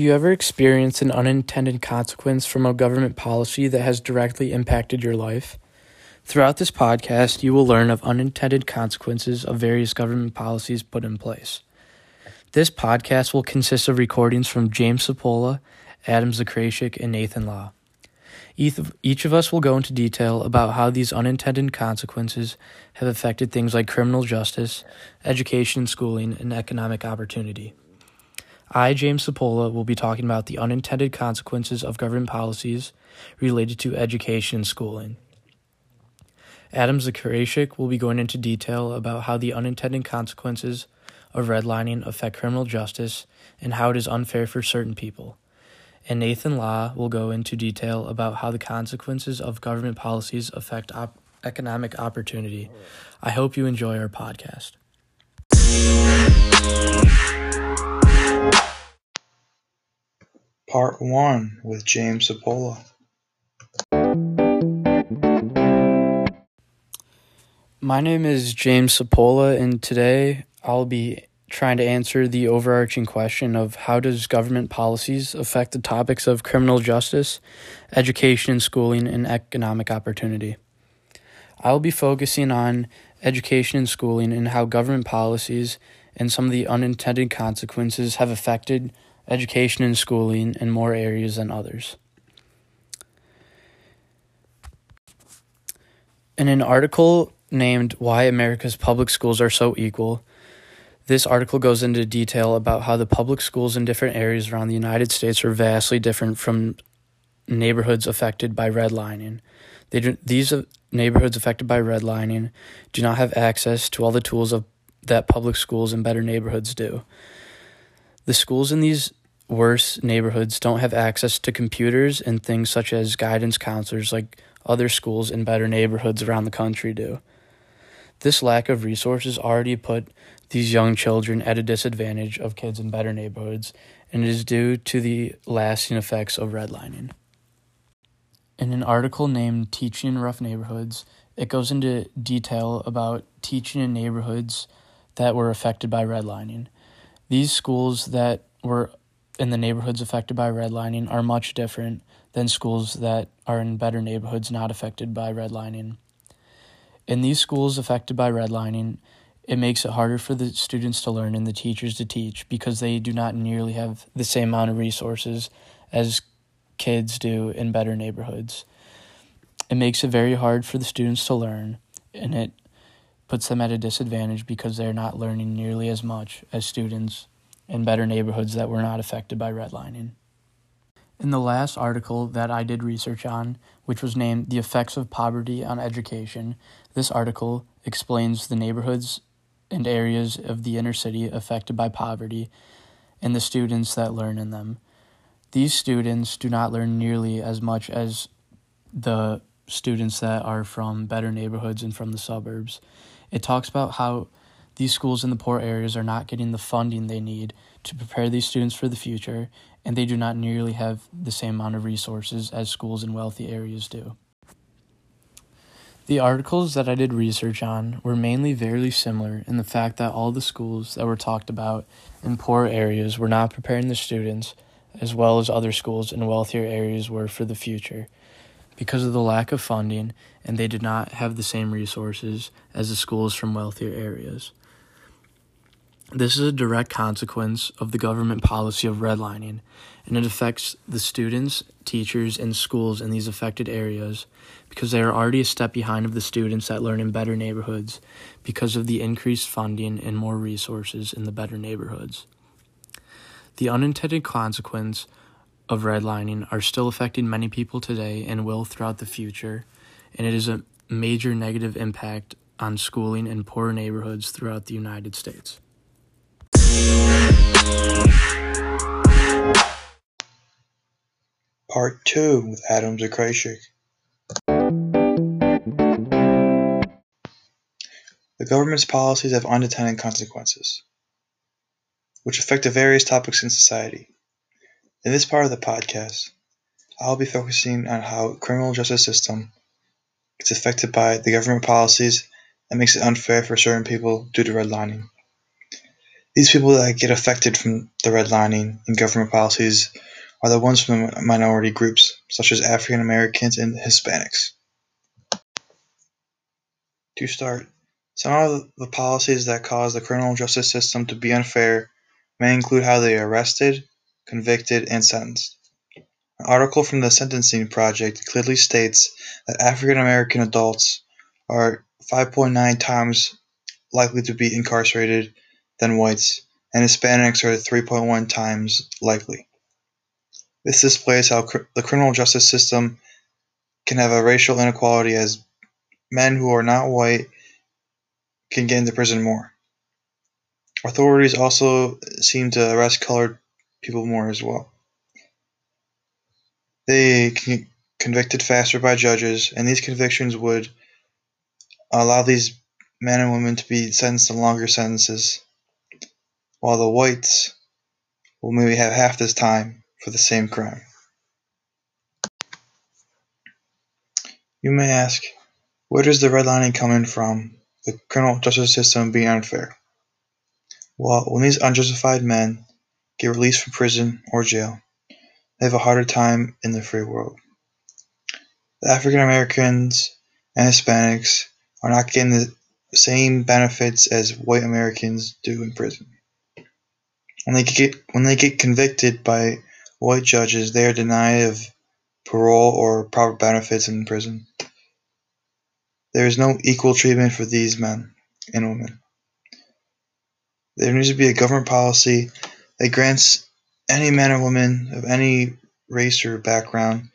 you ever experienced an unintended consequence from a government policy that has directly impacted your life? Throughout this podcast, you will learn of unintended consequences of various government policies put in place. This podcast will consist of recordings from James Sapola, Adam Zakrashik, and Nathan Law. Each of us will go into detail about how these unintended consequences have affected things like criminal justice, education and schooling, and economic opportunity. I, James Sapola, will be talking about the unintended consequences of government policies related to education and schooling. Adam Zakrashik will be going into detail about how the unintended consequences of redlining affect criminal justice and how it is unfair for certain people and Nathan Law will go into detail about how the consequences of government policies affect op- economic opportunity. I hope you enjoy our podcast. Part 1 with James Sapola. My name is James Sapola, and today I'll be trying to answer the overarching question of how does government policies affect the topics of criminal justice, education and schooling, and economic opportunity. I will be focusing on education and schooling and how government policies and some of the unintended consequences have affected education and schooling in more areas than others. In an article named Why America's Public Schools Are So Equal, this article goes into detail about how the public schools in different areas around the United States are vastly different from neighborhoods affected by redlining. They do, these uh, neighborhoods affected by redlining do not have access to all the tools of, that public schools in better neighborhoods do. The schools in these worse neighborhoods don't have access to computers and things such as guidance counselors like other schools in better neighborhoods around the country do. This lack of resources already put these young children at a disadvantage of kids in better neighborhoods, and it is due to the lasting effects of redlining. In an article named Teaching in Rough Neighborhoods, it goes into detail about teaching in neighborhoods that were affected by redlining. These schools that were in the neighborhoods affected by redlining are much different than schools that are in better neighborhoods not affected by redlining. In these schools affected by redlining, it makes it harder for the students to learn and the teachers to teach because they do not nearly have the same amount of resources as kids do in better neighborhoods. It makes it very hard for the students to learn and it puts them at a disadvantage because they're not learning nearly as much as students in better neighborhoods that were not affected by redlining. In the last article that I did research on, which was named The Effects of Poverty on Education, this article explains the neighborhoods and areas of the inner city affected by poverty and the students that learn in them. These students do not learn nearly as much as the students that are from better neighborhoods and from the suburbs. It talks about how these schools in the poor areas are not getting the funding they need to prepare these students for the future, and they do not nearly have the same amount of resources as schools in wealthy areas do. The articles that I did research on were mainly very similar in the fact that all the schools that were talked about in poor areas were not preparing the students as well as other schools in wealthier areas were for the future because of the lack of funding and they did not have the same resources as the schools from wealthier areas. This is a direct consequence of the government policy of redlining, and it affects the students, teachers, and schools in these affected areas because they are already a step behind of the students that learn in better neighborhoods because of the increased funding and more resources in the better neighborhoods. The unintended consequence of redlining are still affecting many people today and will throughout the future, and it is a major negative impact on schooling in poor neighborhoods throughout the United States. Part 2 with Adam Zakrashik. The government's policies have unintended consequences, which affect the various topics in society. In this part of the podcast, I'll be focusing on how criminal justice system is affected by the government policies that makes it unfair for certain people due to redlining. These people that get affected from the redlining and government policies are the ones from minority groups, such as African Americans and Hispanics. To start, some of the policies that cause the criminal justice system to be unfair may include how they are arrested, convicted, and sentenced. An article from the Sentencing Project clearly states that African American adults are 5.9 times likely to be incarcerated than whites, and Hispanics are 3.1 times likely. This displays how cr- the criminal justice system can have a racial inequality as men who are not white can get into prison more. Authorities also seem to arrest colored people more as well. They can convicted faster by judges, and these convictions would allow these men and women to be sentenced to longer sentences, while the whites will maybe have half this time for the same crime. You may ask, where does the redlining come in from, the criminal justice system being unfair? Well, when these unjustified men get released from prison or jail, they have a harder time in the free world. The African Americans and Hispanics are not getting the same benefits as white Americans do in prison. When they get when they get convicted by white judges, they are denied of parole or proper benefits in prison. There is no equal treatment for these men and women. There needs to be a government policy that grants any man or woman of any race or background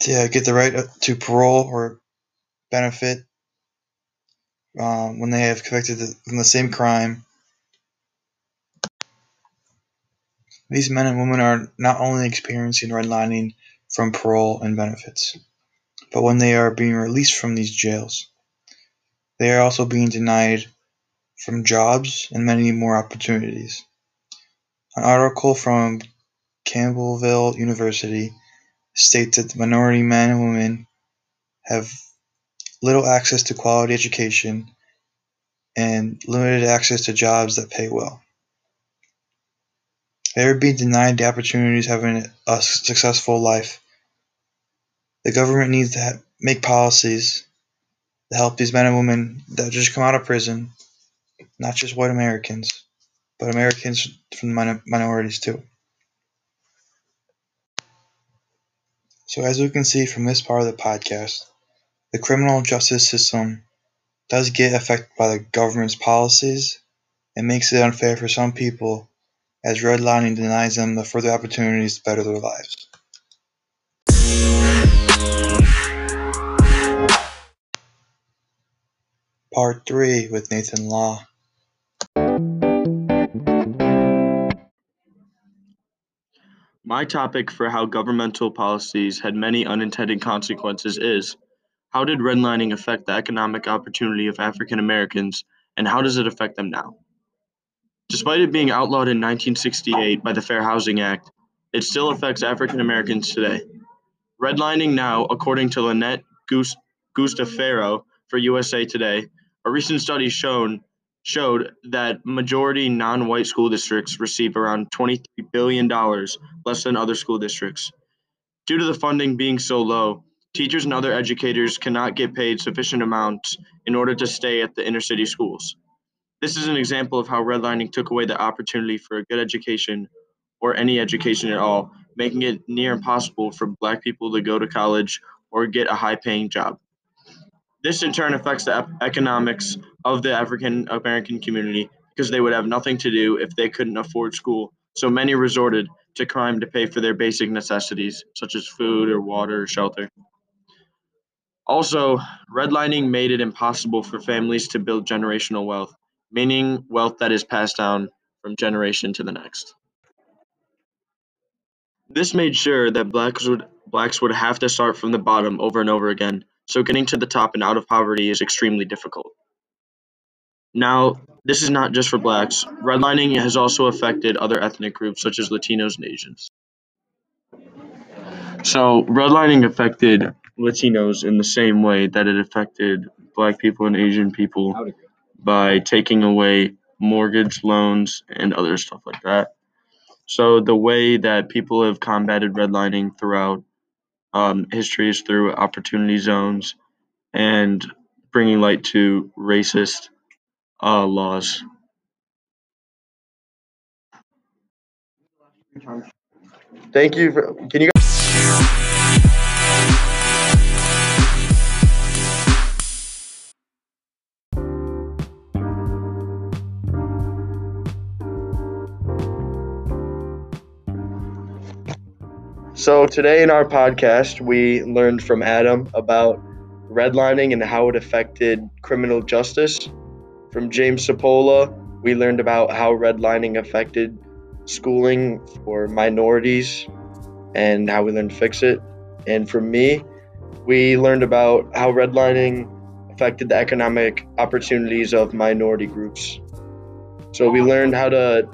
to get the right to parole or benefit um, when they have convicted in the same crime. These men and women are not only experiencing redlining from parole and benefits, but when they are being released from these jails, they are also being denied from jobs and many more opportunities. An article from Campbellsville University states that minority men and women have little access to quality education and limited access to jobs that pay well. They are being denied the opportunities of having a successful life. The government needs to have, make policies to help these men and women that just come out of prison, not just white Americans, but Americans from the minorities too. So, as we can see from this part of the podcast, the criminal justice system does get affected by the government's policies and makes it unfair for some people as redlining denies them the further opportunities to better their lives. Part 3 with Nathan Law. My topic for how governmental policies had many unintended consequences is how did redlining affect the economic opportunity of African Americans and how does it affect them now? Despite it being outlawed in 1968 by the Fair Housing Act, it still affects African Americans today. Redlining now, according to Lynette Guastaferro for USA Today, a recent study shown showed that majority non-white school districts receive around $23 billion less than other school districts. Due to the funding being so low, teachers and other educators cannot get paid sufficient amounts in order to stay at the inner city schools. This is an example of how redlining took away the opportunity for a good education or any education at all, making it near impossible for black people to go to college or get a high paying job. This in turn affects the economics of the African American community because they would have nothing to do if they couldn't afford school. So many resorted to crime to pay for their basic necessities, such as food or water or shelter. Also, redlining made it impossible for families to build generational wealth, meaning wealth that is passed down from generation to the next. This made sure that blacks would blacks would have to start from the bottom over and over again, so getting to the top and out of poverty is extremely difficult. Now, this is not just for blacks. Redlining has also affected other ethnic groups such as Latinos and Asians. So, redlining affected Latinos in the same way that it affected black people and Asian people by taking away mortgage loans, and other stuff like that. So the way that people have combated redlining throughout um, history is through opportunity zones and bringing light to racist uh, laws. Thank you. For, can you? So today in our podcast, we learned from Adam about redlining and how it affected criminal justice. From James Sapola, we learned about how redlining affected schooling for minorities and how we learned to fix it. And from me, we learned about how redlining affected the economic opportunities of minority groups. So we learned how to.